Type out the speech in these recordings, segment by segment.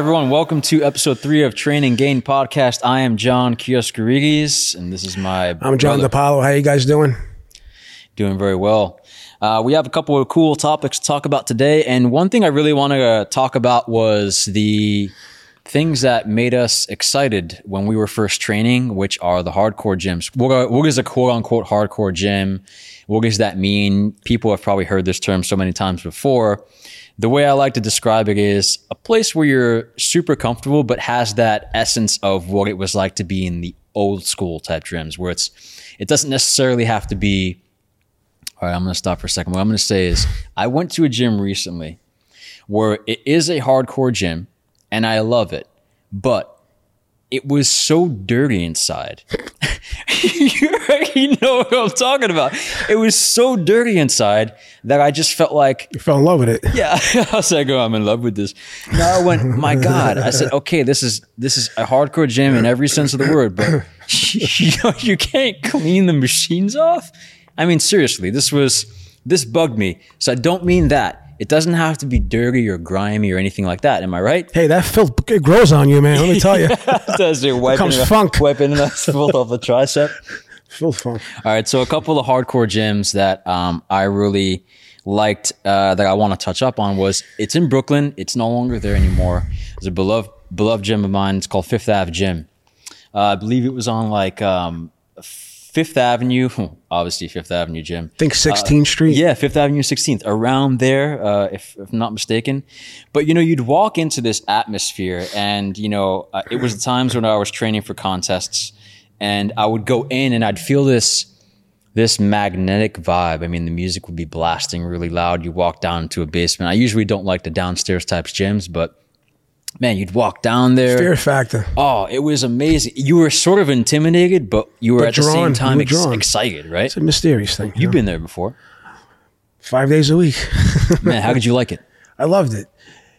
everyone. Welcome to episode three of Train and Gain podcast. I am John Kioskarides, and this is my I'm John brother. DePaulo. How you guys doing? Doing very well. Uh, we have a couple of cool topics to talk about today, and one thing I really want to uh, talk about was the things that made us excited when we were first training, which are the hardcore gyms. What, what is a quote unquote hardcore gym? What does that mean? People have probably heard this term so many times before. The way I like to describe it is a place where you're super comfortable, but has that essence of what it was like to be in the old school type gyms, where it's it doesn't necessarily have to be. All right, I'm going to stop for a second. What I'm going to say is, I went to a gym recently where it is a hardcore gym, and I love it, but it was so dirty inside. you already know what I'm talking about. It was so dirty inside that I just felt like You fell in love with it. yeah, I was like, oh, I'm in love with this. No, I went, my God. I said, okay, this is this is a hardcore gym in every sense of the word, but you know, you can't clean the machines off. I mean, seriously, this was this bugged me. So I don't mean that. It doesn't have to be dirty or grimy or anything like that. Am I right? Hey, that filth it grows on you, man. Let me tell you, it Does it wiping it- funk. wiping the filth off the tricep? filth funk. All right, so a couple of hardcore gyms that um, I really liked uh, that I want to touch up on was it's in Brooklyn. It's no longer there anymore. It's a beloved beloved gym of mine. It's called Fifth Ave Gym. Uh, I believe it was on like um, Fifth Avenue, obviously Fifth Avenue Gym. I think 16th Street. Yeah, Fifth Avenue, 16th, around there, uh, if, if I'm not mistaken. But you know, you'd walk into this atmosphere, and you know, uh, it was the times when I was training for contests, and I would go in and I'd feel this this magnetic vibe. I mean, the music would be blasting really loud. You walk down into a basement. I usually don't like the downstairs types gyms, but man, you'd walk down there. Fear factor. Oh, it was amazing. You were sort of intimidated, but you were But at the drawn. same time ex- excited, right? It's a mysterious thing. you You've know? been there before. five days a week. Man, how did you like it? I loved it.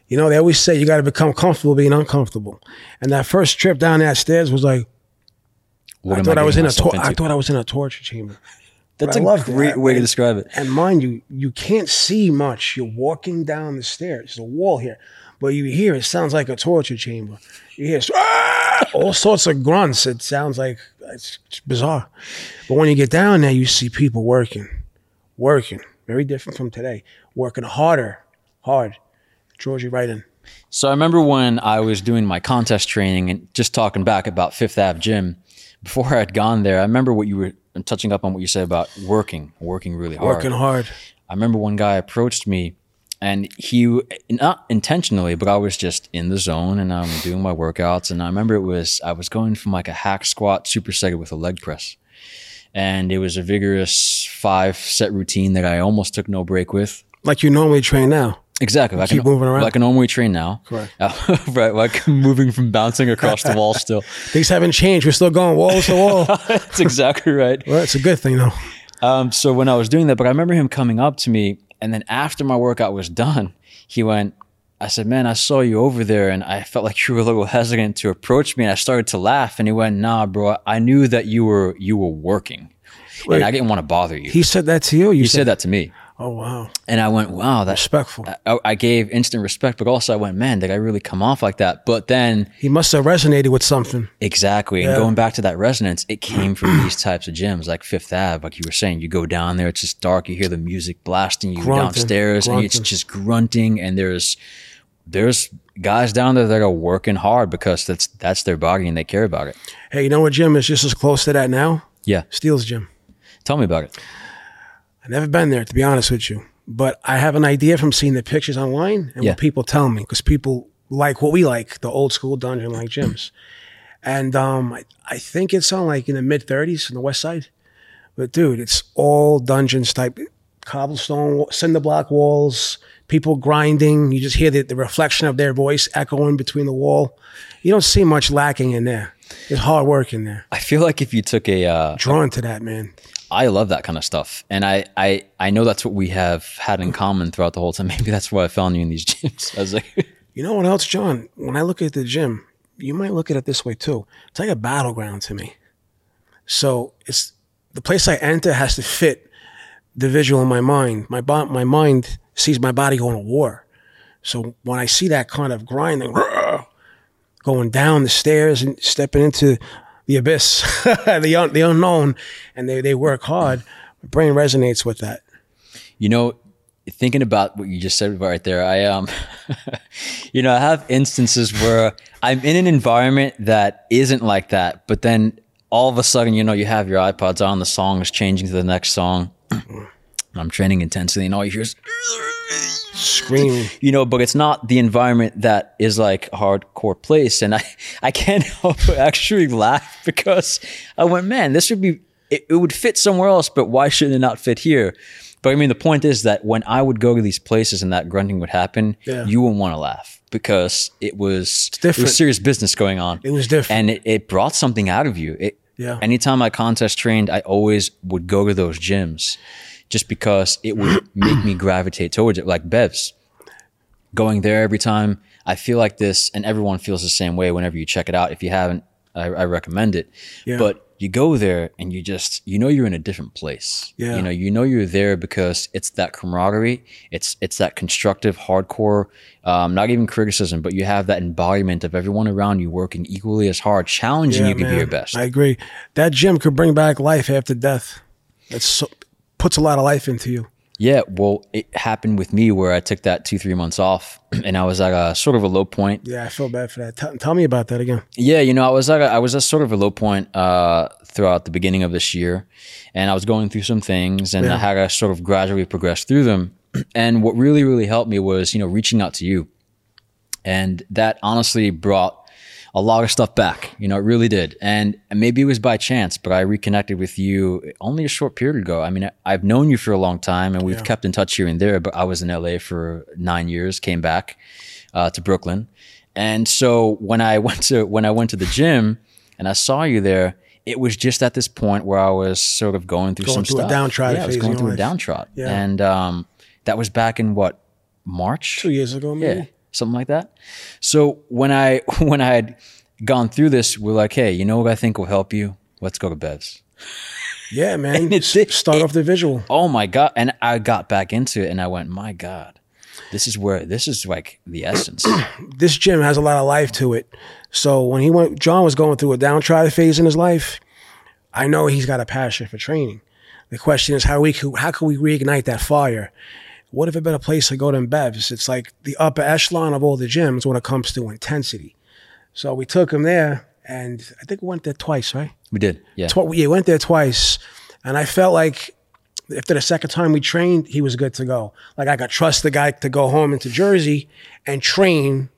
You know, they always say you got to become comfortable being uncomfortable. And that first trip down that stairs was like What I thought I was in a tor- I thought I was in a torture chamber. That's I a great I- way to describe it. And mind you, you can't see much. You're walking down the stairs. There's a wall here. But you hear it sounds like a torture chamber. You hear "Ah!" all sorts of grunts. It sounds like it's, it's bizarre. But when you get down there, you see people working, working. Very different from today. Working harder, hard. You right in. So I remember when I was doing my contest training and just talking back about Fifth Ave Gym. Before I had gone there, I remember what you were touching up on what you said about working, working really hard. Working hard. I remember one guy approached me and he not intentionally, but I was just in the zone and I'm doing my workouts. And I remember it was I was going from like a hack squat superset with a leg press. And it was a vigorous five set routine that I almost took no break with. Like you normally train now. Exactly. Like keep an, moving around. Like a normal train now. Correct. Uh, right. Like moving from bouncing across the wall still. Things haven't changed. We're still going wall to wall. That's exactly right. Well, it's a good thing though. Um, so when I was doing that, but I remember him coming up to me, and then after my workout was done, he went, I said, Man, I saw you over there, and I felt like you were a little hesitant to approach me. And I started to laugh, and he went, Nah, bro, I knew that you were you were working. Wait. and I didn't want to bother you. He said that to you. You he said that to me. "Oh wow, And I went, Wow, that's respectful." I, I gave instant respect, but also I went, Man, did I really come off like that? But then He must have resonated with something. Exactly. And going back to that resonance, it came from these types of gyms like Fifth Ave, like you were saying. You go down there, it's just dark, you hear the music blasting, you Grunting, downstairs and it's just grunting and there's there's guys down there that are working hard because that's that's their body and they care about it. Hey, you know what gym is just as close to that now? Yeah. Steele's gym. Tell me about it. I've never been there, to be honest with you. But I have an idea from seeing the pictures online and Yeah. what people tell me, because people like what we like, the old school dungeon like gyms. And um, I, I think it's on like in the mid 30s on the west side. But dude, it's all dungeons type cobblestone, cinder block walls, people grinding. You just hear the, the reflection of their voice echoing between the wall. You don't see much lacking in there. It's hard work in there. I feel like if you took a uh, Drawn to that, man. I love that kind of stuff. And I, I I know that's what we have had in common throughout the whole time. Maybe that's why I found you in these gyms. I was like You know what else, John? When I look at the gym, you might look at it this way too. It's like a battleground to me. So it's the place I enter has to fit the visual in my mind. My bo- my mind sees my body going to war. So when I see that kind of grinding, going down the stairs and stepping into the abyss, the un- the unknown, and they they work hard. My brain resonates with that. You know, thinking about what you just said right there, I um, you know, I have instances where I'm in an environment that isn't like that, but then all of a sudden, you know, you have your iPods on, the song is changing to the next song. I'm training intensely, and all you hear is Screaming. you know, but it's not the environment that is like hardcore place. And I, I can't help but actually laugh because I went, man, this would be, it, it would fit somewhere else, but why shouldn't it not fit here? But I mean, the point is that when I would go to these places and that grunting would happen, Yeah. you wouldn't want to laugh because it was, it was serious business going on. It was different. And it, it brought something out of you. It, Yeah. Anytime I contest trained, I always would go to those gyms just because it would make me gravitate towards it, like Bev's going there every time. I feel like this, and everyone feels the same way whenever you check it out. If you haven't, I, I recommend it. Yeah. But you go there and you just, you know, you're in a different place. Yeah. You know, you know you're there because it's that camaraderie. It's it's that constructive, hardcore, um, not even criticism, but you have that embodiment of everyone around you working equally as hard, challenging you to be your best. I agree. That gym could bring back life after death. That so, puts a lot of life into you. Yeah, well, it happened with me where I took that two, three months off, and I was at a sort of a low point. Yeah, I feel bad for that. Tell tell me about that again. Yeah, you know, I was at a, I was at sort of a low point uh, throughout the beginning of this year, and I was going through some things, and I had to sort of gradually progress through them. And what really, really helped me was, you know, reaching out to you, and that honestly brought a lot of stuff back. You know, it really did. And maybe it was by chance, but I reconnected with you only a short period ago. I mean, I've known you for a long time, and we've kept in touch here and there. But I was in LA for nine years, came back uh, to Brooklyn, and so when I went to when I went to the gym and I saw you there. It was just at this point where I was sort of going through Going some through a stuff. yeah, I was going through a life. downtrod, Yeah. and um, that was back in what March, Two years ago, maybe. yeah, something like that. So when I when I had gone through this, we're like, hey, you know what I think will help you? Let's go to Bev's. Yeah, man. S- Start off the visual. Oh my god! And I got back into it, and I went, my god, this is where this is like the essence. This gym has a lot of life to it. So when he went, John was going through a downtrodden phase in his life. I know he's got a passion for training. The question is how we could, how can we reignite that fire? What if a better place to go than Bev's? It's like the upper echelon of all the gyms when it comes to intensity. So we took him there, and I think we went there twice, right? we did, yeah. Tw- yeah, went there twice, and I felt like after the second time we trained, he was good to go. Like I could trust the guy to go home into Jersey and train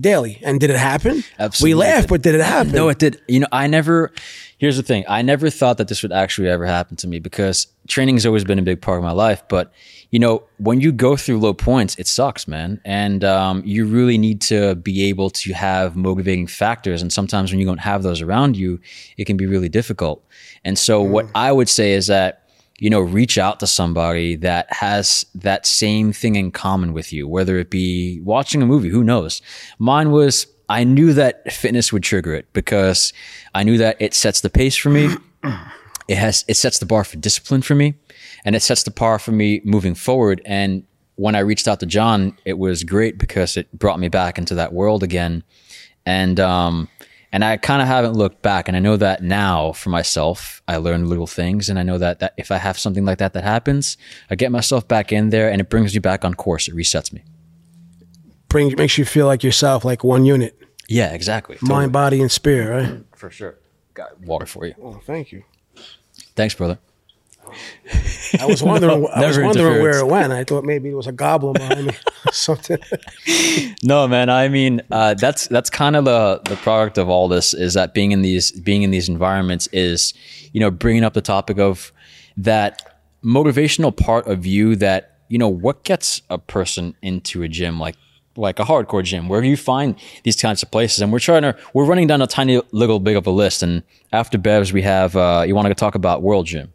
daily. And did it happen? Absolutely. We laughed, but did it happen? No, it did. You know, I never. Here's the thing. I never thought that this would actually ever happen to me because training has always been a big part of my life. But you know, when you go through low points, it sucks, man. And um, you really need to be able to have motivating factors. And sometimes when you don't have those around you, it can be really difficult. And so, what I would say is that you know, reach out to somebody that has that same thing in common with you, whether it be watching a movie, who knows? Mine was, I knew that fitness would trigger it because I knew that it sets the pace for me. It has, it sets the bar for discipline for me and it sets the bar for me moving forward. And when I reached out to John, it was great because it brought me back into that world again. And, um, and I kind of haven't looked back. And I know that now for myself, I learn little things. And I know that, that if I have something like that that happens, I get myself back in there and it brings me back on course. It resets me. Bring makes you feel like yourself, like one unit, Yeah, exactly. mind, body, and spirit. Right? For sure. Got water for you. Oh, thank you. Thanks, brother. I was wondering. I was wondering where it went. I thought maybe it was a goblin behind me, or something. No, man. I mean, uh, that's that's kind of the the product of all this is that being in these being in these environments is, you know, bringing up the topic of that motivational part of you that you know what gets a person into a gym like like a hardcore gym where do you find these kinds of places and we're trying to we're running down a tiny little bit of a list and after bevs we have uh you want to talk about world gym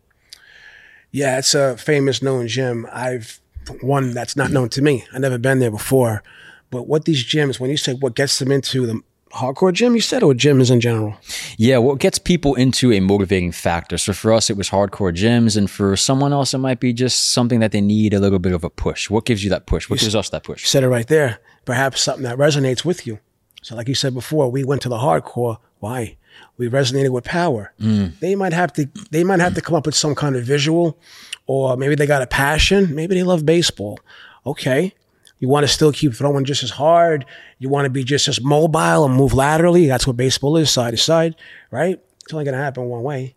Yeah, it's a famous known gym. I've one that's not known to me. I've never been there before. But what these gyms, when you say what gets them into the hardcore gym, you said or gyms in general? Yeah, what gets people into a motivating factor? So for us, it was hardcore gyms, and for someone else, it might be just something that they need a little bit of a push. What gives you that push? What gives us that push You said it right there. Perhaps something that resonates with you. So, like you said before, we went to the hardcore. Why? We resonated with power. Mm. They might have to. They might have to come up with some kind of visual, or maybe they got a passion. Maybe they love baseball. Okay, you want to still keep throwing just as hard. You want to be just as mobile and move laterally. That's what baseball is, side to side, right? It's only going to happen one way.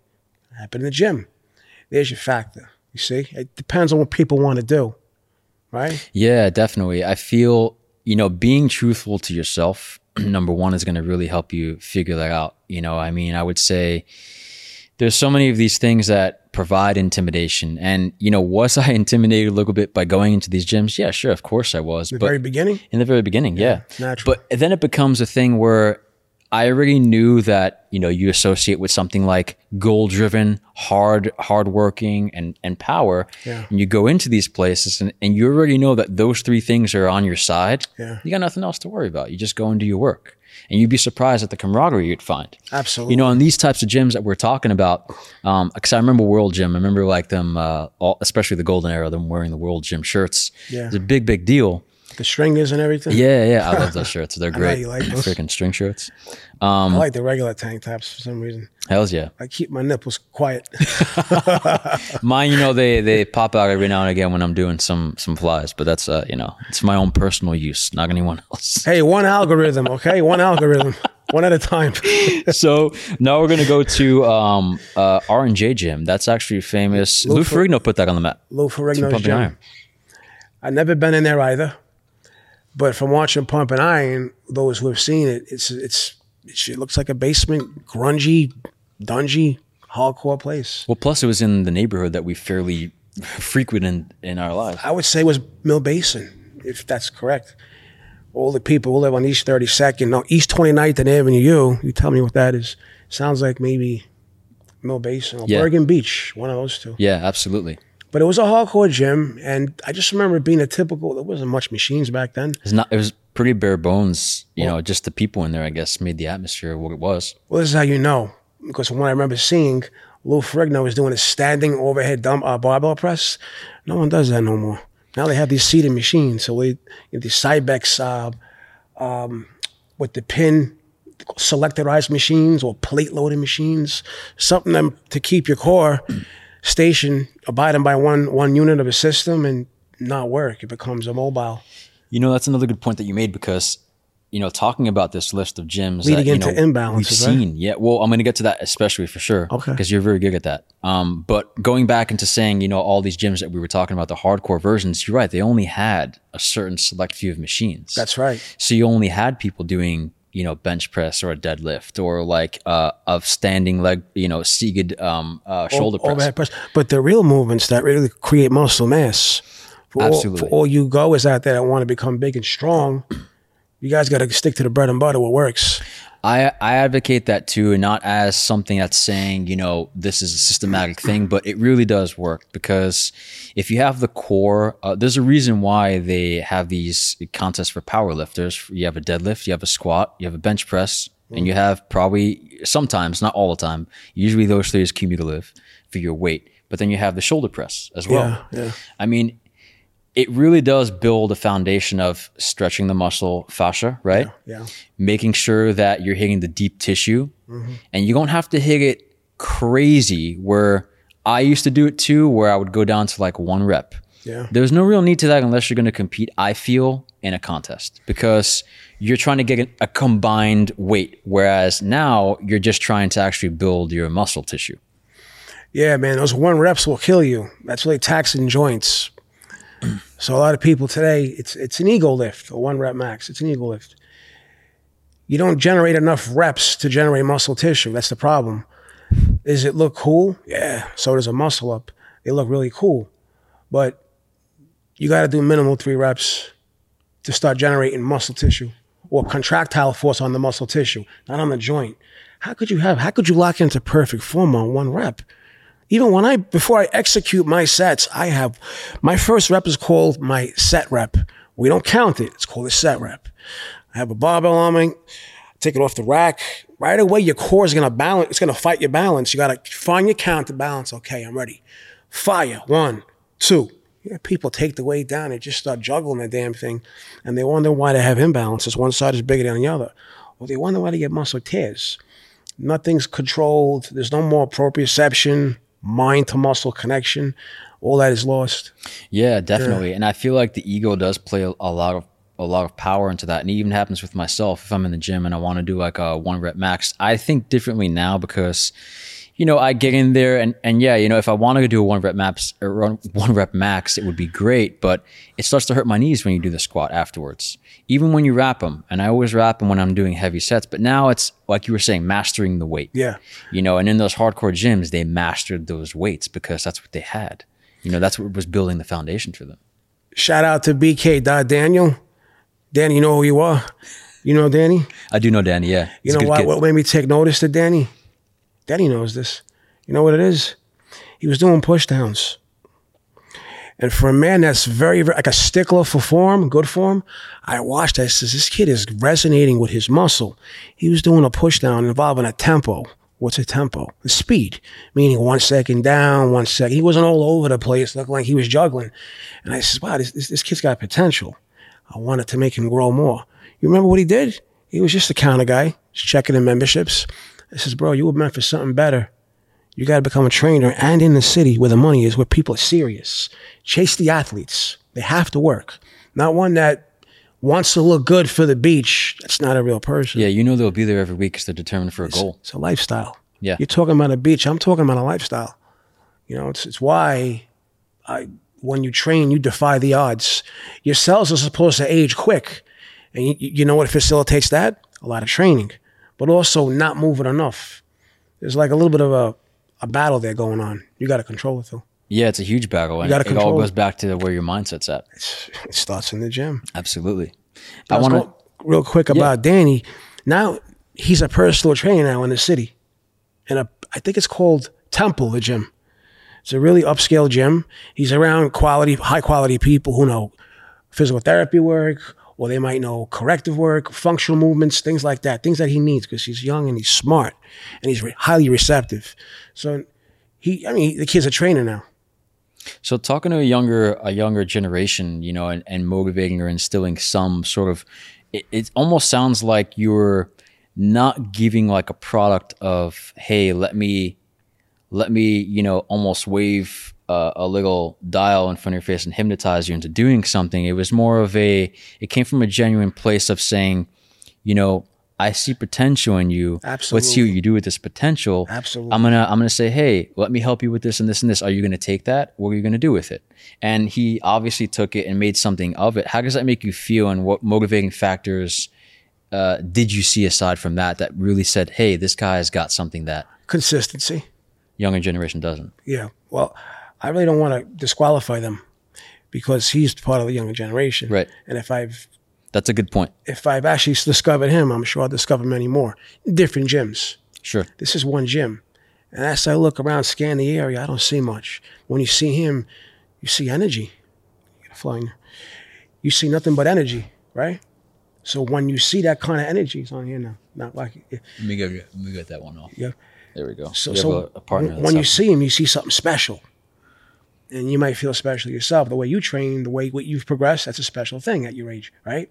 Happen in the gym. There's your factor. You see, it depends on what people want to do, right? Yeah, definitely. I feel, you know, being truthful to yourself, number one, is going to really help you figure that out. You know, I mean, I would say there's so many of these things that provide intimidation. And, you know, was I intimidated a little bit by going into these gyms? Yeah, sure. Of course I was. The but very beginning. in the very beginning, yeah. natural. But then it becomes a thing where I already knew that you know you associate with something like goal driven, hard, hardworking, and and power. Yeah. And you go into these places, and, and you already know that those three things are on your side. Yeah. You got nothing else to worry about. You just go and do your work, and you'd be surprised at the camaraderie you'd find. Absolutely. You know, in these types of gyms that we're talking about, because I remember World Gym. I remember like them, uh, all, especially the golden era, them wearing the World Gym shirts. Yeah. It's a big, big deal. The stringers and everything. Yeah, yeah, I love those shirts. They're great. you like those. Freaking string shirts. I like the regular tank tops for some reason. Hells yeah. I keep my nipples quiet. Mine, you know, they they pop out every now and again when I'm doing some some flies, but that's uh, you know, it's my own personal use, not anyone else. hey, one algorithm, okay? One algorithm, one at a time. so now we're gonna go to um uh R and J Gym. That's actually famous. Lou Ferrigno put that on the map. Lou Ferrigno's gym. Iron. I've never been in there either, but from watching Pumping Iron, those who have seen it, it's it's it looks like a basement, grungy, dungy, hardcore place. Well, plus it was in the neighborhood that we fairly frequent in in our lives. I would say it was Mill Basin, if that's correct. All the people who live on East 32nd, no, East 29th and Avenue U, you tell me what that is. Sounds like maybe Mill Basin or Yeah. Bergen Beach, one of those two. Yeah, absolutely. But it was a hardcore gym, and I just remember it being a typical, there wasn't much machines back then. It's not. It was pretty bare bones. You know, just the people in there, I guess, made the atmosphere what it was. Well, this is how you know, because from what I remember seeing, Lou Ferrigno was doing a standing overhead dumb, uh, barbell press. No one does that no more. Now they have these seated machines. So we, you know, the Cybex uh, um, with the pin selectorized machines or plate loaded machines, something to keep your core station abiding by one one unit of a system and not work. It becomes immobile. You know, that's another good point that you made because, you know, talking about this list of gyms Leading that, you into know, imbalances, we've right? seen. Yeah. Well, I'm going to get to that especially for sure. Okay. Because you're very good at that. Um, but going back into saying, you know, all these gyms that we were talking about, the hardcore versions, you're right. They only had a certain select few of machines. That's right. So you only had people doing, you know, bench press or a deadlift or like uh, a standing leg, you know, seated um, uh, shoulder press. overhead press. But the real movements that really create muscle mass. For all, Absolutely. for all you goers out there that want to become big and strong, you guys got to stick to the bread and butter. What works? I, I advocate that too, and not as something that's saying, you know, this is a systematic thing, but it really does work because if you have the core, uh, there's a reason why they have these contests for power lifters. You have a deadlift, you have a squat, you have a bench press, and you have probably sometimes, not all the time, usually those three is cumulative for your weight, but then you have the shoulder press as well. Yeah, yeah. I mean, it really does build a foundation of stretching the muscle fascia, right? Yeah. making sure that you're hitting the deep tissue Mm-hmm. and you don't have to hit it crazy where I used to do it too, where I would go down to like one rep. Yeah. There's no real need to that unless you're going to compete, I feel, in a contest because you're trying to get a combined weight. Whereas now you're just trying to actually build your muscle tissue. Yeah, man, those one reps will kill you. That's really taxing joints. So a lot of people today, it's it's an ego lift, a one rep max. It's an ego lift. You don't generate enough reps to generate muscle tissue. That's the problem. Does it look cool? Yeah. So does a muscle up. They look really cool, but you got to do minimal three reps to start generating muscle tissue or contractile force on the muscle tissue, not on the joint. How could you have? How could you lock into perfect form on one rep? Even when I before I execute my sets, I have my first rep is called my set rep. We don't count it. It's called a set rep. I have a barbell on me, take it off the rack. Right away, your core is gonna balance, it's gonna fight your balance. You gotta find your count to balance. Okay, I'm ready. Fire. One, two. Yeah, people take the weight down and just start juggling the damn thing, and they wonder why they have imbalances. One side is bigger than the other. Well, they wonder why they get muscle tears. Nothing's controlled. There's no more proprioception, mind to muscle connection. All that is lost. Yeah, definitely. And I feel like the ego does play a, a lot of a lot of power into that. And it even happens with myself if I'm in the gym and I want to do like a one rep max. I think differently now because you know, I get in there and, and yeah, you know, if I want to do a one rep max or one rep max, it would be great, but it starts to hurt my knees when you do the squat afterwards. Even when you wrap them, and I always wrap them when I'm doing heavy sets, but now it's like you were saying, mastering the weight. Yeah. You know, and in those hardcore gyms, they mastered those weights because that's what they had. You know, that's what was building the foundation for them. Shout out to BK Daniel. Danny, you know who you are. You know Danny? I do know Danny, yeah. He's you know what, what made me take notice to Danny? Danny knows this. You know what it is? He was doing pushdowns. And for a man that's very, very like a stickler for form, good form, I watched. I says, this kid is resonating with his muscle. He was doing a pushdown involving a tempo. What's a tempo? The speed, meaning one second down, one second. He wasn't all over the place, looking like he was juggling. And I said, wow, this, this, this kid's got potential. I wanted to make him grow more. You remember what he did? He was just a counter guy, checking the memberships. I says, bro, you were meant for something better. You got to become a trainer and in the city where the money is, where people are serious. Chase the athletes. They have to work. Not one that wants to look good for the beach. That's not a real person. Yeah, you know they'll be there every week because they're determined for a it's, goal. It's a lifestyle. Yeah. You're talking about a beach. I'm talking about a lifestyle. You know, it's, it's why I, when you train, you defy the odds. Your cells are supposed to age quick. And you, you know what facilitates that? A lot of training, but also not moving enough. There's like a little bit of a a battle there going on. You got to control it though. Yeah, it's a huge battle, and it all goes back to where your mindset's at. It's, it starts in the gym. Absolutely. I want to real quick about yeah. Danny. Now he's a personal trainer now in the city, and a, I think it's called Temple, the gym. It's a really upscale gym. He's around quality, high quality people who know physical therapy work, or they might know corrective work, functional movements, things like that, things that he needs because he's young and he's smart and he's re- highly receptive. So he, I mean, the kid's a trainer now. So talking to a younger a younger generation, you know, and, and motivating or instilling some sort of, it, it almost sounds like you're not giving like a product of, hey, let me, let me, you know, almost wave uh, a little dial in front of your face and hypnotize you into doing something. It was more of a, it came from a genuine place of saying, you know, I see potential in you. Absolutely. Let's see what you do with this potential. Absolutely. I'm gonna I'm gonna say, hey, let me help you with this and this and this. Are you gonna take that? What are you gonna do with it? And he obviously took it and made something of it. How does that make you feel? And what motivating factors uh, did you see aside from that that really said, hey, this guy has got something that consistency younger generation doesn't? Yeah. Well, I really don't want to disqualify them because he's part of the younger generation. Right. And if I've that's a good point. If I've actually discovered him, I'm sure I'll discover many more. Different gyms. Sure. This is one gym. And as I look around, scan the area, I don't see much. When you see him, you see energy. You Flying. You see nothing but energy, right? So when you see that kind of energy, it's on here now. Not like let me get let me get that one off. Yeah. There we go. So, so a, a partner when you see him, you see something special and you might feel special yourself. The way you train, the way what you've progressed, that's a special thing at your age, right?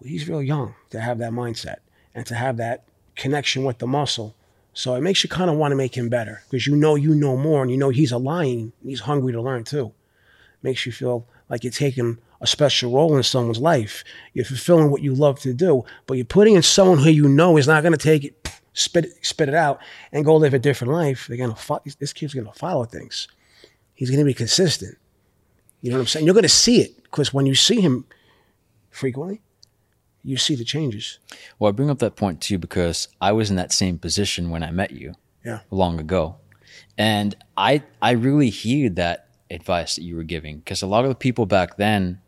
Well, he's real young to have that mindset and to have that connection with the muscle. So it makes you kind of want to make him better because you know you know more and you know he's a lion. He's hungry to learn too. Makes you feel like you're taking a special role in someone's life. You're fulfilling what you love to do, but you're putting in someone who you know is not going to take it, spit it, spit it out, and go live a different life. They're gonna fo- this kid's gonna follow things he's going to be consistent. You know what I'm saying? You're going to see it because when you see him frequently, you see the changes. Well, I bring up that point too because I was in that same position when I met you. Yeah. Long ago. And I I really heeded that advice that you were giving because a lot of the people back then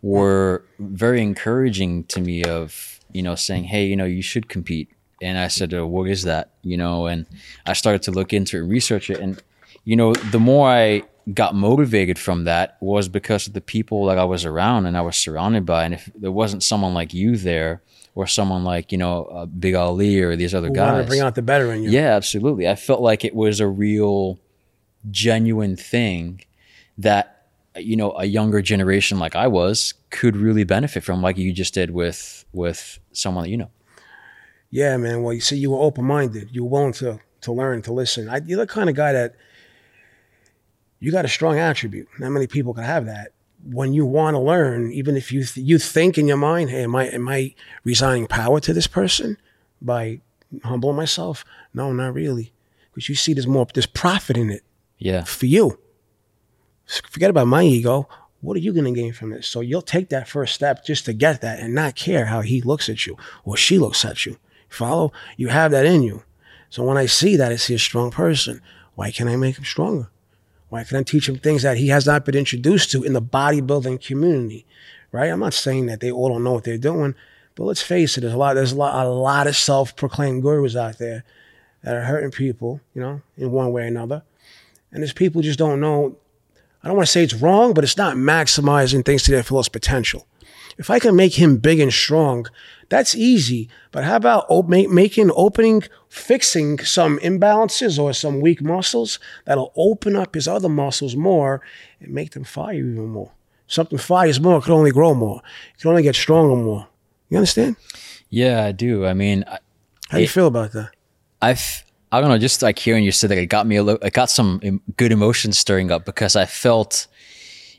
were very encouraging to me of, you know, saying, "Hey, you know, you should compete." And I said, oh, "What is that?" You know, and I started to look into it and research it and you know, the more I got motivated from that was because of the people that I was around and I was surrounded by. And if there wasn't someone like you there, or someone like you know uh, Big Ali or these other Who guys, bring out the better in you. Yeah, absolutely. I felt like it was a real, genuine thing that you know a younger generation like I was could really benefit from, like you just did with with someone that you know. Yeah, man. Well, you see, you were open minded. You were willing to to learn, to listen. I, you're the kind of guy that you got a strong attribute. Not many people can have that. When you want to learn, even if you th- you think in your mind, "Hey, am I am I resigning power to this person by humbling myself?" No, not really, because you see there's more there's profit in it Yeah. for you. Forget about my ego. What are you going to gain from this? So you'll take that first step just to get that and not care how he looks at you or she looks at you. Follow? You have that in you. So when I see that, I see a strong person. Why can't I make him stronger? Why can I teach him things that he has not been introduced to in the bodybuilding community? Right? I'm not saying that they all don't know what they're doing, but let's face it, there's a lot, there's a lot, a lot of self-proclaimed gurus out there that are hurting people, you know, in one way or another. And there's people just don't know. I don't want to say it's wrong, but it's not maximizing things to their fullest potential. If I can make him big and strong, that's easy. But how about op- make, making, opening, fixing some imbalances or some weak muscles that'll open up his other muscles more and make them fire even more? Something fires more could only grow more. It can only get stronger more. You understand? Yeah, I do. I mean, I, How do you feel about that? I've I don't know, just like hearing you say that, it got me a little, it got some good emotions stirring up because I felt,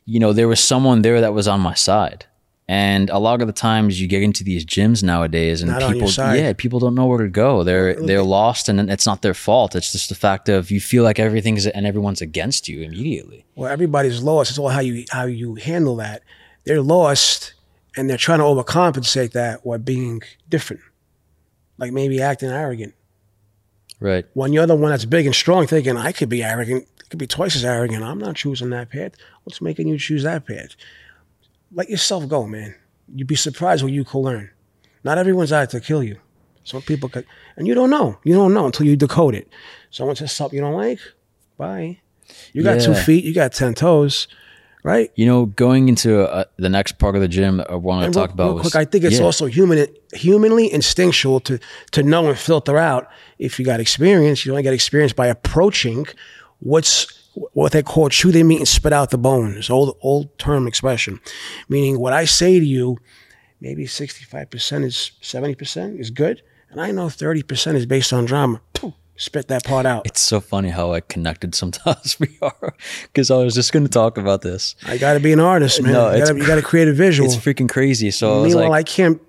you know, there was someone there that was on my side. And a lot of the times you get into these gyms nowadays and Not people, yeah, people don't know where to go. They're, they're lost and it's not their fault. It's just the fact of you feel like everything's and everyone's against you immediately. well, everybody's lost. It's all how you how you handle that. They're lost, and they're trying to overcompensate that by being different, like maybe acting arrogant. Right. When you're the one that's big and strong, thinking I could be arrogant, I could be twice as arrogant. I'm not choosing that path. What's making you choose that path? Let yourself go, man. You'd be surprised what you could learn. Not everyone's out to kill you. Some people could, and you don't know. You don't know until you decode it. Someone says something you don't like, bye. You got two feet, you got ten toes, right? You know, going into uh, the next part of the gym I want to talk real, about real was quick, I think it's yeah. also human, humanly instinctual to to know and filter out if you got experience. You only get experience by approaching what's what they call chew their meat and spit out the bones. Old old term expression, meaning what I say to you, maybe sixty five percent is seventy percent is good, and I know thirty percent is based on drama. Spit that part out. It's so funny how I connected sometimes we are because I was just going to talk about this. I got to be an artist, man. No, you got to you got to create a visual. It's freaking crazy. So I was Meanwhile, like, I can't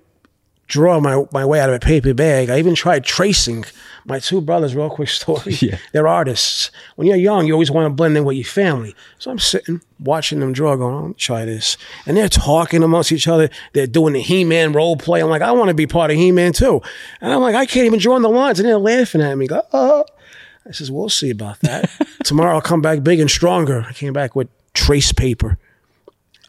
draw my, my way out of a paper bag. I even tried tracing. My two brothers, real quick story. Yeah. They're artists. When you're young, you always want to blend in with your family. So I'm sitting, watching them draw, going, oh, let me try this. And they're talking amongst each other. They're doing the He-Man role play. I'm like, I want to be part of He-Man too. And I'm like, I can't even draw in the lines. And they're laughing at me. Go, oh. I says, we'll see about that. Tomorrow I'll come back big and stronger. I came back with trace paper.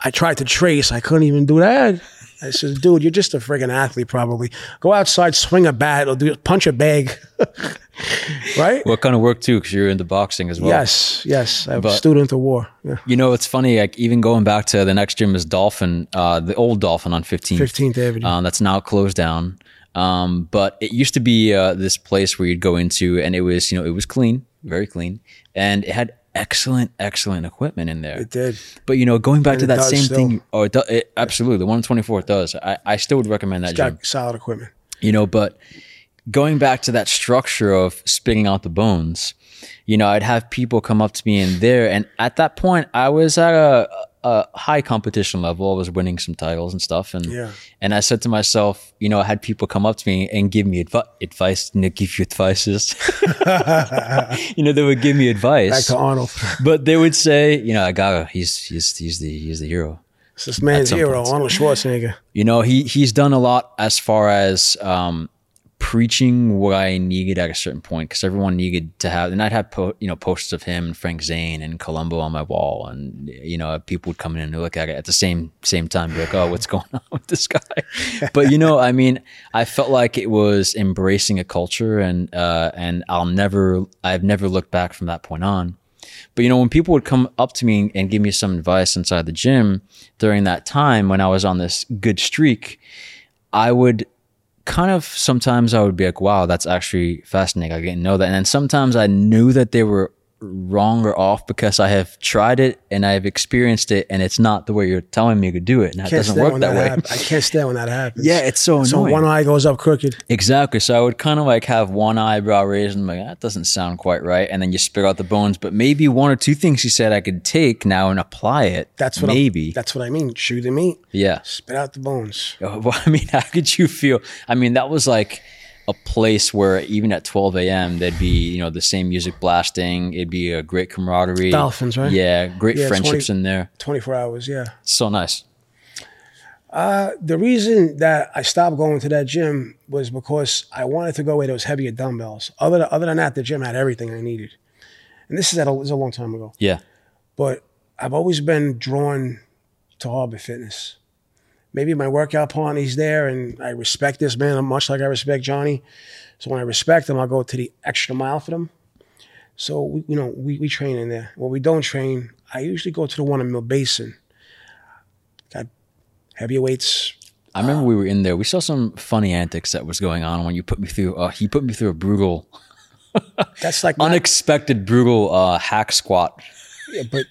I tried to trace. I couldn't even do that. I said, dude, you're just a friggin' athlete, probably. Go outside, swing a bat, or do punch a bag. right? what kind of work too? Because you're into boxing as well. yes, yes. I'm a student of war. Yeah. You know, it's funny. Like even going back to the next gym is Dolphin, uh, the old Dolphin on 15th. 15th Avenue. Um, that's now closed down. Um, but it used to be uh, this place where you'd go into, and it was you know it was clean, very clean, and it had excellent, excellent equipment in there. it did. But you know, going back And to that same still. thing, oh, it, do, it absolutely the one twenty four does. I, I still would recommend that gym. Got solid equipment. you know but going back to that structure of spitting out the bones you know i'd have people come up to me in there and at that point i was at a, a high competition level i was winning some titles and stuff and Yeah. and i said to myself you know i had people come up to me and give me advi- advice and give you advices you know they would give me Back advice to Arnold. but they would say you know i gotta he's he's he's the he's the hero It's this man's hero, points. Arnold Schwarzenegger. you know, he he's done a lot as far as um, preaching what I needed at a certain point because everyone needed to have, and I'd have po- you know posters of him and Frank Zane and Columbu on my wall, and you know people would come in and look at it at the same same time, be like, oh, what's going on with this guy? but you know, I mean, I felt like it was embracing a culture, and uh, and I'll never, I've never looked back from that point on. But you know, when people would come up to me and give me some advice inside the gym during that time when I was on this good streak, I would kind of sometimes I would be like, wow, that's actually fascinating. I didn't know that. And then sometimes I knew that they were wrong or off because I have tried it and I have experienced it and it's not the way you're telling me to do it. And that doesn't work when that, way. hap- I can't stand when that happens. Yeah, it's so So annoying. one eye goes up crooked. Exactly. So I would kind of like have one eyebrow raised and I'm like, that doesn't sound quite right. And then you spit out the bones. But maybe one or two things you said I could take now and apply it. That's what maybe. I'm, that's what I mean. Chew the meat, yeah. spit out the bones. Well, I mean, how could you feel? I mean, that was like a place where even at 12 a.m. there'd be you know the same music blasting. It'd be a great camaraderie. Dolphins, right? Yeah, great Yeah, friendships 20 in there. Twenty four hours. Yeah. So nice. Uh, the reason that I stopped going to that gym was because I wanted to go where there was heavier dumbbells. Other than, other than that, the gym had everything I needed. And this is at a, is a long time ago. Yeah. But I've always been drawn to Harbor Fitness. Maybe my workout partner's there, and I respect this man much like I respect Johnny. So when I respect him, I'll go to the extra mile for them. So we, you know, we, we train in there. When we don't train, I usually go to the one in Mill Basin. Got heavy weights. I remember we were in there. We saw some funny antics that was going on when you put me through. Uh, he put me through a brutal, That's like not, unexpected, brutal uh, hack squat. yeah, but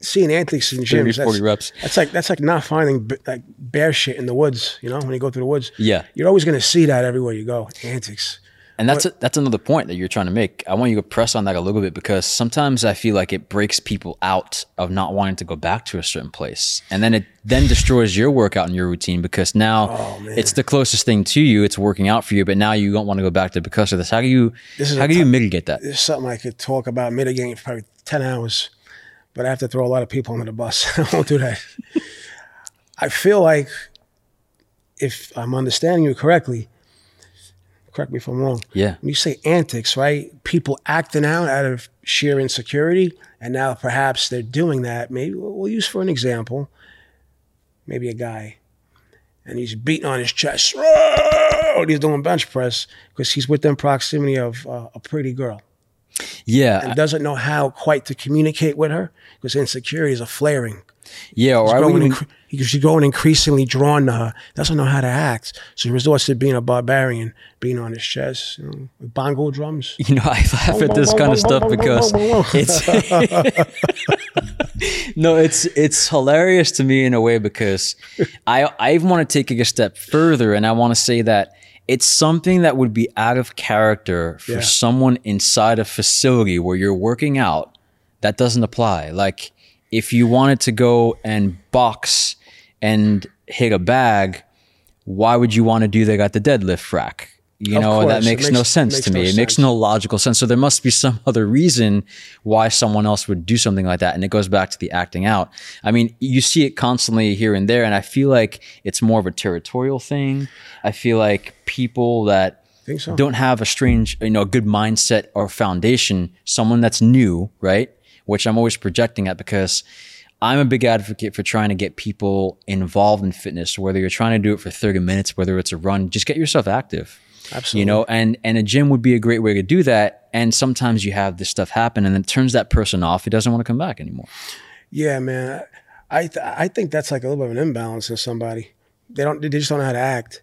seeing antics in 30, gyms. 40 That's, reps. that's like that's like not finding b- like bear shit in the woods. You know, when you go through the woods, Yeah. you're always going to see that everywhere you go. Antics. And that's that's another point that you're trying to make. I want you to press on that a little bit because sometimes I feel like it breaks people out of not wanting to go back to a certain place, and then it then destroys your workout and your routine because now Oh, it's the closest thing to you. It's working out for you, but now you don't want to go back to because of this. How do you This is how a do you mitigate that? This is something I could talk about mitigating for probably 10 hours, but I have to throw a lot of people under the bus. I won't do that. I feel like if I'm understanding you correctly, correct me if I'm wrong. Yeah, When you say antics, right? People acting out out of sheer insecurity, and now perhaps they're doing that. Maybe we'll use for an example, maybe a guy, and he's beating on his chest, he's doing bench press because he's within proximity of uh, a pretty girl yeah, and doesn't know how quite to communicate with her because insecurities are flaring. yeah. Or I Growing even, incre- He's growing increasingly drawn to her. Doesn't know how to act, so he resorts to being a barbarian, being on his chest, you know, with bongo drums. you know, I laugh at this kind of stuff because it's no, it's it's hilarious to me in a way because I I even want to take it a step further and I want to say that it's something that would be out of character for Yeah. someone inside a facility where you're working out. That doesn't apply. Like if you wanted to go and box and hit a bag, why would you want to do that at the deadlift rack? You Of know, that course, it makes, no sense makes to me. no it makes no logical sense. So there must be some other reason why someone else would do something like that. And it goes back to the acting out. I mean, you see it constantly here and there. And I feel like it's more of a territorial thing. I feel like people that so? don't have a strange, you know, a good mindset or foundation, someone that's new, right? Which I'm always projecting at because I'm a big advocate for trying to get people involved in fitness, whether you're trying to do it for 30 minutes, whether it's a run, just get yourself active. Absolutely. You know, and and a gym would be a great way to do that. And sometimes you have this stuff happen and it turns that person off. He doesn't want to come back anymore. Yeah, man. I th- I think that's like a little bit of an imbalance in somebody. They don't. They just don't know how to act.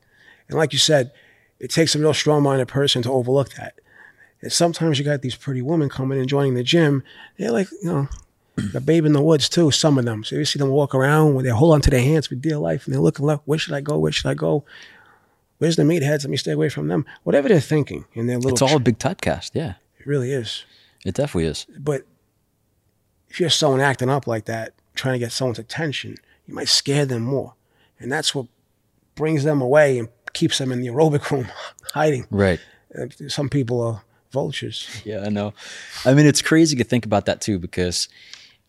And like you said, it takes a real strong-minded person to overlook that. And sometimes you got these pretty women coming and joining the gym. They're like, you know, the babe in the woods too. Some of them. So you see them walk around with they hold onto their hands for dear life, and they're looking left. Where should I go? Where should I go? Where's the meatheads? Let me stay away from them. Whatever they're thinking in their little. It's all a big typecast. Yeah, it really is. it definitely is. But if you're someone acting up like that, trying to get someone's attention, you might scare them more. And that's what brings them away and keeps them in the aerobic room hiding. Right. Uh, Some people are vultures. Yeah, I know. I mean, it's crazy to think about that too because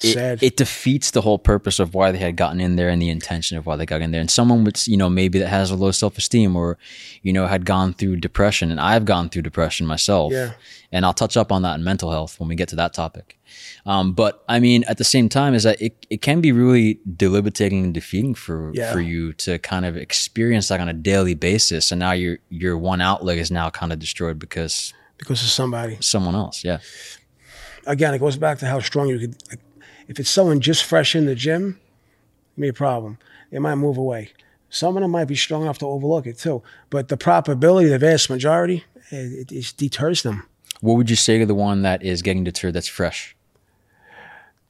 it, Sad. it defeats the whole purpose of why they had gotten in there and the intention of why they got in there. And someone with, you know, maybe that has a low self esteem or, you know, had gone through depression. And I've gone through depression myself. Yeah. And I'll touch up on that in mental health when we get to that topic. Um, but I mean, at the same time, is that it, it can be really debilitating and defeating for Yeah. for you to kind of experience that on a daily basis. And now your your one outlet is now kind of destroyed because because of somebody. someone else. Yeah. Again, it goes back to how strong you could. If it's someone just fresh in the gym, be a problem. They might move away. Some of them might be strong enough to overlook it too. But the probability, the vast majority, it, it, it deters them. What would you say to the one that is getting deterred that's fresh?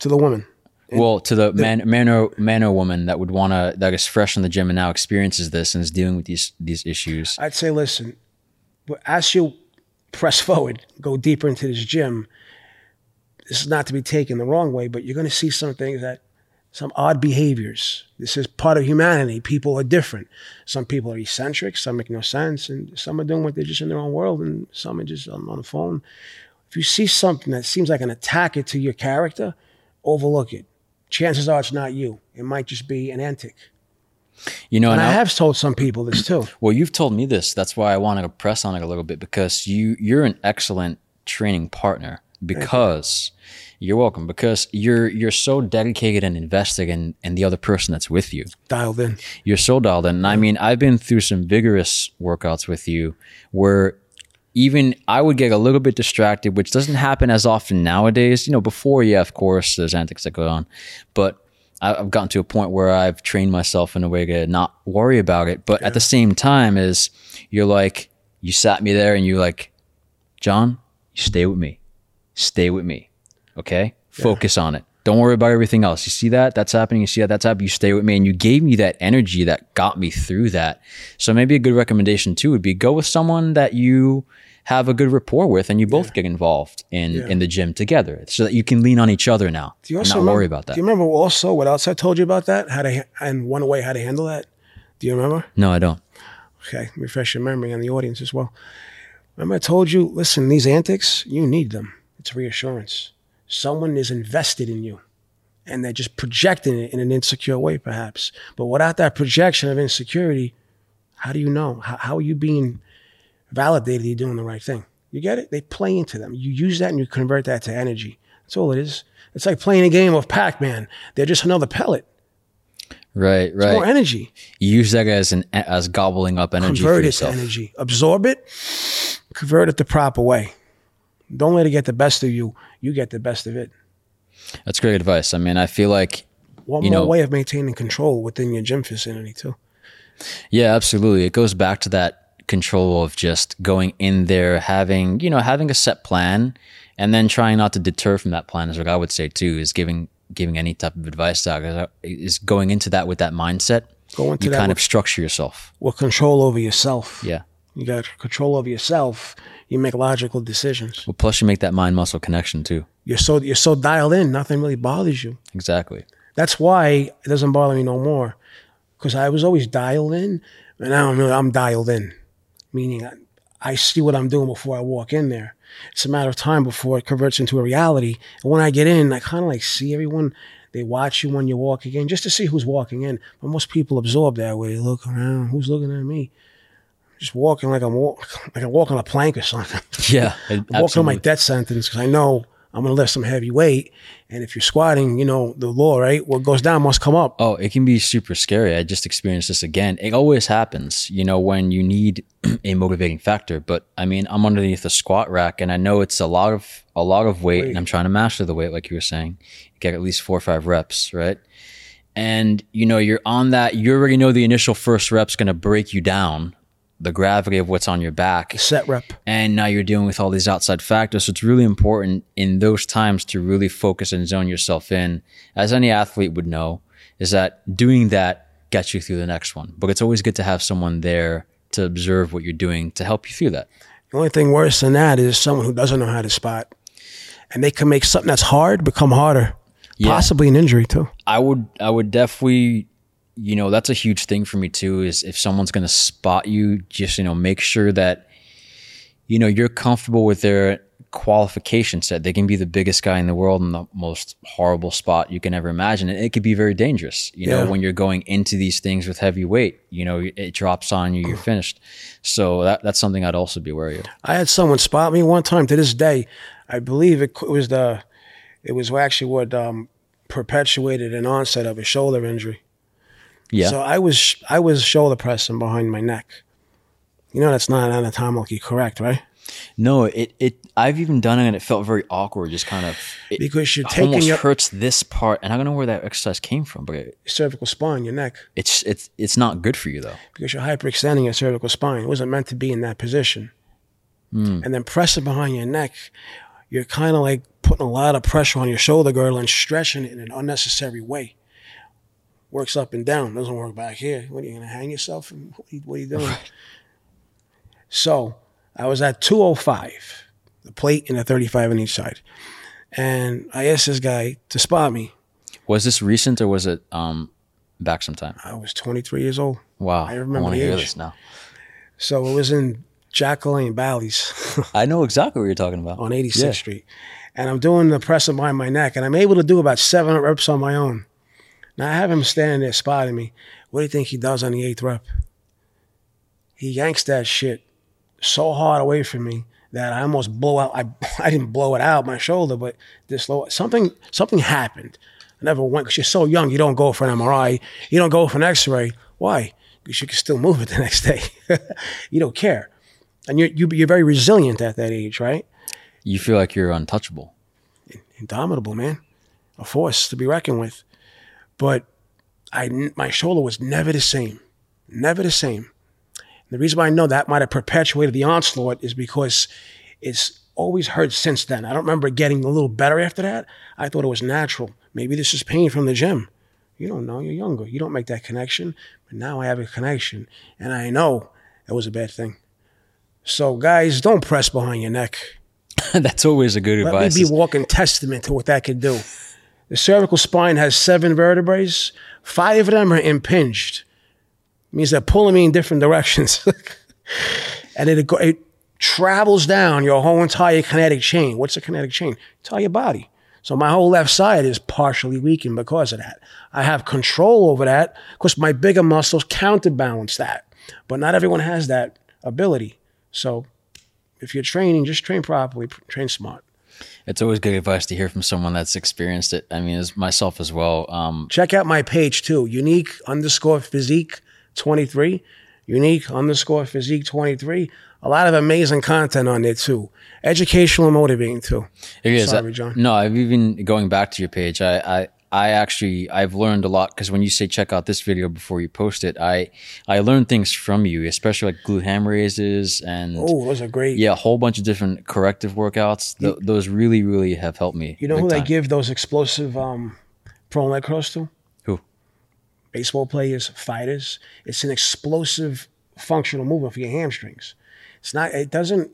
To the woman, Well, to the man, man or man or woman that would want to that is fresh in the gym and now experiences this and is dealing with these these issues. I'd say, listen, as you press forward, go deeper into this gym, this is not to be taken the wrong way, but you're going to see some things that, some odd behaviors. This is part of humanity. People are different. Some people are eccentric, some make no sense, and some are doing what they're just in their own world, and some are just on, on the phone. If you see something that seems like an attack to your character, overlook it. Chances are it's not you. It might just be an antic. You know, And and I I- have told some people this too. Well, you've told me this. That's why I wanted to press on it a little bit because you you're an excellent training partner because you. are welcome because you're you're so dedicated and invested in in the other person that's with you. Dialed in. You're so dialed in. And I mean, I've been through some vigorous workouts with you where even I would get a little bit distracted, which doesn't happen as often nowadays. You know, before, yeah, of course, there's antics that go on, but I've gotten to a point where I've trained myself in a way to not worry about it. But at the same time, is you're like, you sat me there and you're like, John, you stay with me, stay with me, okay? Focus on it. Don't worry about everything else. You see that? That's happening. You see that? That's happening. You stay with me. And you gave me that energy that got me through that. So maybe a good recommendation too would be go with someone that you have a good rapport with and you both get involved in, in the gym together so that you can lean on each other now Do you also not remember, worry about that. Do you remember also what else I told you about that? How to and one way how to handle that. Do you remember? no, I don't. Okay, refresh your memory and the audience as well. Remember, I told you, listen, these antics, you need them. It's reassurance. Someone is invested in you, and they're just projecting it in an insecure way, perhaps. But without that projection of insecurity, how do you know? How, how are you being validated you're doing the right thing? You get it? They play into them. You use that and you convert that to energy. That's all it is. It's like playing a game of Pac Man. They're just another pellet. Right, right. More energy. you use that as an as gobbling up energy convert it to energy. Absorb it, convert it the proper way. Don't let it get the best of you. You get the best of it. That's great advice. I mean, I feel like One more know- way of maintaining control within your gym vicinity too. Yeah, absolutely. It goes back to that control of just going in there, having, you know, having a set plan and then trying not to deter from that plan is what I would say too, is giving giving any type of advice to uh, is going into that with that mindset. Go into You that kind with, of structure yourself. Well, control over yourself. Yeah. You got control over yourself. You make logical decisions. Well, plus you make that mind muscle connection too. You're so you're so dialed in. Nothing really bothers you. Exactly. That's why it doesn't bother me no more, because I was always dialed in, and now I'm really, I'm dialed in, meaning I, I see what I'm doing before I walk in there. It's a matter of time before it converts into a reality. And when I get in, I kind of like see everyone. They watch you when you walk in, just to see who's walking in. But most people absorb that way. They look around. Who's looking at me? Just walking like I'm walk, like I walk on a plank or something. Yeah. I'm walking on my death sentence because I know I'm gonna lift some heavy weight. And if you're squatting, you know the law, right? What goes down must come up. Oh, it can be super scary. I just experienced this again. It always happens, you know, when you need a motivating factor. But I mean, I'm underneath the squat rack and I know it's a lot of a lot of weight, and I'm trying to master the weight, like you were saying. Get at least four or five reps, right? And you know, you're on that, you already know the initial first rep's gonna break you down, the gravity of what's on your back Set rep. and now you're dealing with all these outside factors. So it's really important in those times to really focus and zone yourself in. As any athlete would know, is that doing that gets you through the next one. But it's always good to have someone there to observe what you're doing to help you through that. The only thing worse than that is someone who doesn't know how to spot, and they can make something that's hard become harder. Possibly an injury too. I would I would definitely you know that's a huge thing for me too is if someone's going to spot you just you know make sure that you know you're comfortable with their qualification set. They can be the biggest guy in the world in the most horrible spot you can ever imagine. And it could be very dangerous you know when you're going into these things with heavy weight you know it drops on you you're finished. So that, that's something i'd also be wary of. I had someone spot me one time to this day. I believe it was the, it was actually what um, perpetuated an onset of a shoulder injury. Yeah So I was I was shoulder pressing behind my neck. You know that's not anatomically correct, right? no it, it i've even done it and it felt very awkward just kind of it Because you're taking almost your hurts this part and i don't know where that exercise came from but it, cervical spine, your neck, it's it's it's not good for you though. because you're hyperextending your cervical spine. It wasn't meant to be in that position. Hmm. and then press it behind your neck, you're kind of like putting a lot of pressure on your shoulder girdle and stretching it in an unnecessary way. Works up and down, doesn't work back here. What are you gonna hang yourself? What are you, what are you doing? So I was at 205, the plate and the 35 on each side. And I asked this guy to spot me. Was this recent or was it um, back sometime? I was 23 years old. Wow. I remember to the hear age. this now. So it was in Jack LaLanne Bally's I know exactly what you're talking about. on 86th Yeah. Street. And I'm doing the press behind my neck, and I'm able to do about 700 reps on my own. Now I have him standing there spotting me. What do you think he does on the eighth rep? He yanks that shit so hard away from me that I almost blow out. I, I didn't blow it out my shoulder, but this low something something happened. I never went because you're so young. You don't go for an MRI. You don't go for an X-ray. Why? Because you can still move it the next day. you don't care, and you're you, you're very resilient at that age, right? You feel like you're untouchable. indomitable, man, a force to be reckoned with. But I, my shoulder was never the same, never the same. And the reason why I know that might have perpetuated the onslaught is because it's always hurt since then. I don't remember getting a little better after that. I thought it was natural. Maybe this is pain from the gym. You don't know. You're younger. You don't make that connection. But now I have a connection, and I know that was a bad thing. So, guys, don't press behind your neck. That's always a good Let advice. me be walking testament to what that could do. The cervical spine has seven vertebrae. Five of them are impinged. It means they're pulling me in different directions. and it, it travels down your whole entire kinetic chain. What's a kinetic chain? Entire your body. So my whole left side is partially weakened because of that. I have control over that because my bigger muscles counterbalance that. But not everyone has that ability. So if you're training, just train properly, train smart. It's always good advice to hear from someone that's experienced it. I mean, as myself as well. Um, Check out my page too. Unique underscore physique 23. Unique underscore physique 23. A lot of amazing content on there too. Educational and motivating too. It is. Sorry, John. No, I've even going back to your page. I, I, I actually I've learned a lot because when you say check out this video before you post it, I, I learned things from you, especially like glute ham raises and Oh, those are great. yeah, a whole bunch of different corrective workouts. Th- those really, really have helped me. You know who they give those explosive um, prone leg curls to? Who? Baseball players, fighters. It's an explosive functional movement for your hamstrings. It's not. It doesn't.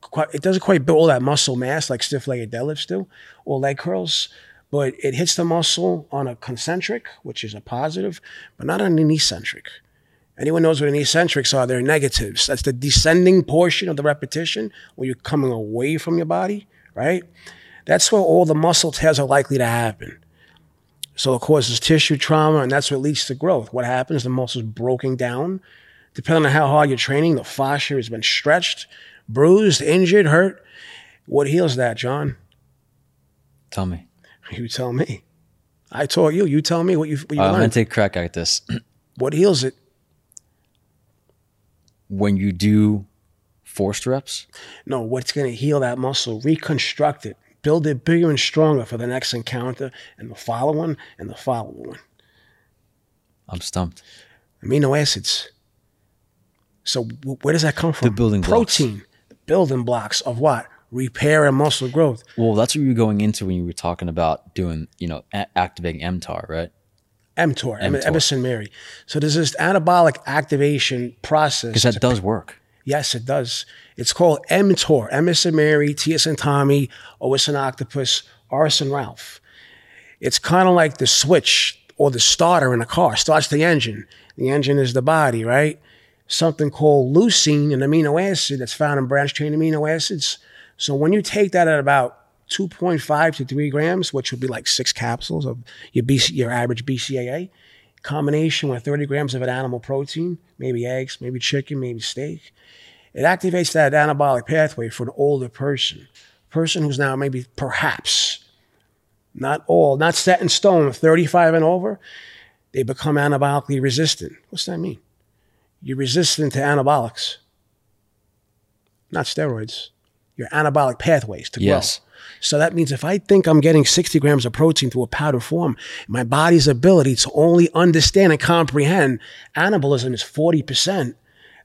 Quite, it doesn't quite build all that muscle mass like stiff legged deadlifts do or leg curls, but it hits the muscle on a concentric, which is a positive, but not on an eccentric. Anyone knows what an eccentrics are? They're negatives. That's the descending portion of the repetition where you're coming away from your body, right? That's where all the muscle tears are likely to happen. So it causes tissue trauma, and that's what leads to growth. What happens? The muscle's broken down. Depending on how hard you're training, the fascia has been stretched, bruised, injured, hurt. What heals that, John? Tell me. You tell me. I taught you. You tell me what you what you Uh, I'm gonna take crack at this. what heals it? when you do forced reps, No, what's going to heal that muscle? Reconstruct it, build it bigger and stronger for the next encounter and the following and the following one. I'm stumped. amino acids. So where does that come from? The building blocks. protein, the building blocks of what? Repair and muscle growth. Well, that's what you were going into when you were talking about doing, you know, a- activating mTOR, right? mTOR, mTOR. Emerson Mary. So there's this anabolic activation process. Because that does work. Yes, it does. It's called mTOR, Emerson Mary, T.S. and Tommy, Ois and Octopus, Ars and Ralph. It's kind of like the switch or the starter in a car. Starts the engine. The engine is the body, right? Something called leucine, an amino acid that's found in branched chain amino acids. So when you take that at about 2.5 to 3 grams, which would be like six capsules of your, BC, your average BCAA, combination with 30 grams of an animal protein, maybe eggs, maybe chicken, maybe steak, it activates that anabolic pathway for an older person, person who's now maybe perhaps not all, not set in stone, 35 and over, they become anabolically resistant. What's that mean? You're resistant to anabolics, not steroids. Your anabolic pathways to grow. Yes. So that means if I think I'm getting 60 grams of protein through a powder form, my body's ability to only understand and comprehend anabolism is 40%,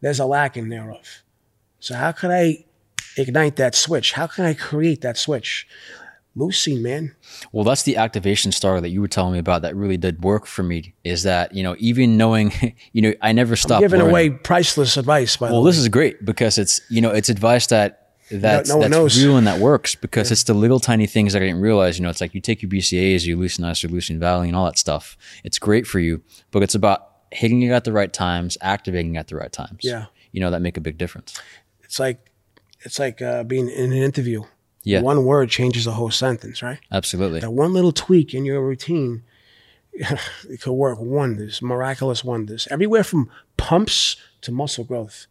there's a lack in thereof. So how could I ignite that switch? How can I create that switch? Leucine, man. Well, that's the activation star that you were telling me about that really did work for me. Is that you know even knowing you know I never stopped Giving learning. away priceless advice. By Well, the way, this is great because it's you know it's advice that that's, no one that's knows. real and that works because it's the little tiny things that I didn't realize. You know, it's like you take your BCAAs, you leucine isoleucine valine, and all that stuff. It's great for you, but it's about hitting it at the right times, activating it at the right times. Yeah. you know that make a big difference. it's like it's like uh, being in an interview. Yeah. One word changes the whole sentence, right? Absolutely. That one little tweak in your routine, it could work wonders, miraculous wonders. Everywhere from pumps to muscle growth.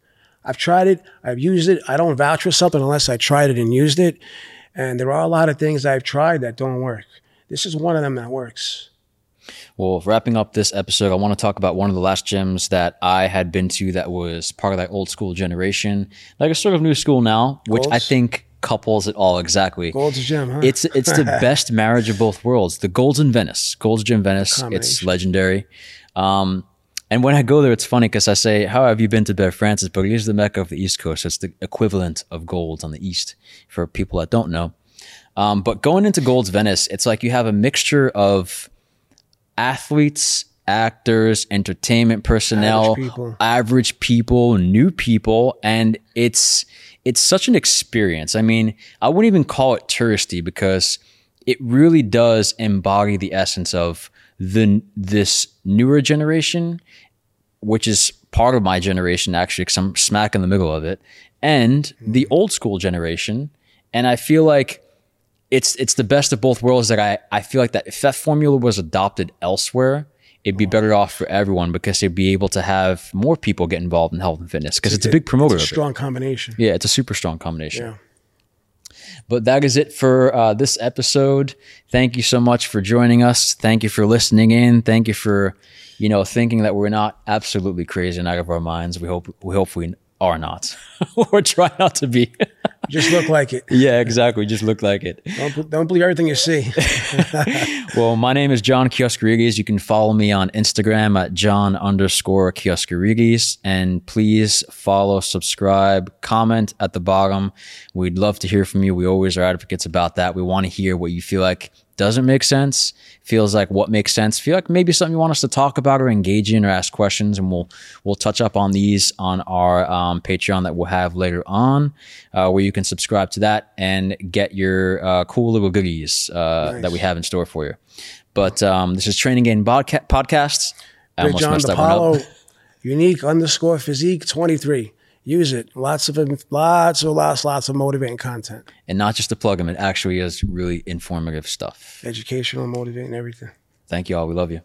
I've tried it. I've used it. I don't vouch for something unless I tried it and used it. And there are a lot of things I've tried that don't work. This is one of them that works. Well, wrapping up this episode, I want to talk about one of the last gyms that I had been to that was part of that old school generation, like a sort of new school now, which I think couples it all exactly. Gold's Gym, huh? It's it's the best marriage of both worlds. The Gold's in Venice, Gold's Gym Venice. It's legendary. Um, and when I go there, it's funny because I say, "How have you been to Bev Francis?" But it is the mecca of the East Coast. It's the equivalent of Gold's on the East for people that don't know. Um, but going into Gold's Venice, it's like you have a mixture of athletes, actors, entertainment personnel, Average people. average people, new people, and it's it's such an experience. I mean, I wouldn't even call it touristy because it really does embody the essence of the this newer generation, which is part of my generation actually, because I'm smack in the middle of it, and mm-hmm. the old school generation. And I feel like it's it's the best of both worlds that I, I feel like that if that formula was adopted elsewhere, it'd be oh. better off for everyone because they'd be able to have more people get involved in health and fitness because it's, a big promoter It's a strong combination. Yeah, it's a super strong combination. Yeah. But that is it for uh, this episode. Thank you so much for joining us. Thank you for listening in. Thank you for, you know, thinking that we're not absolutely crazy and out of our minds. We hope we hope we are not, or try not to be. Just look like it. yeah, exactly. Just look like it. Don't, don't believe everything you see. Well, my name is John Kioskarides. You can follow me on Instagram at John underscore Kioskarides. And please follow, subscribe, comment at the bottom. We'd love to hear from you. We always are advocates about that. We want to hear what you feel like doesn't make sense, feels like what makes sense, feel like maybe something you want us to talk about or engage in or ask questions. And we'll, we'll touch up on these on our um, Patreon that we'll have later on, uh, where you can subscribe to that and get your uh, cool little goodies uh, that we have in store for you. But um, this is Training Game Podca- Podcast. John messed that one DePaulo, unique underscore physique 23. Use it. Lots of lots of lots lots of motivating content, And not just to plug them, it actually is really informative stuff. educational, motivating, everything. Thank you all. We love you.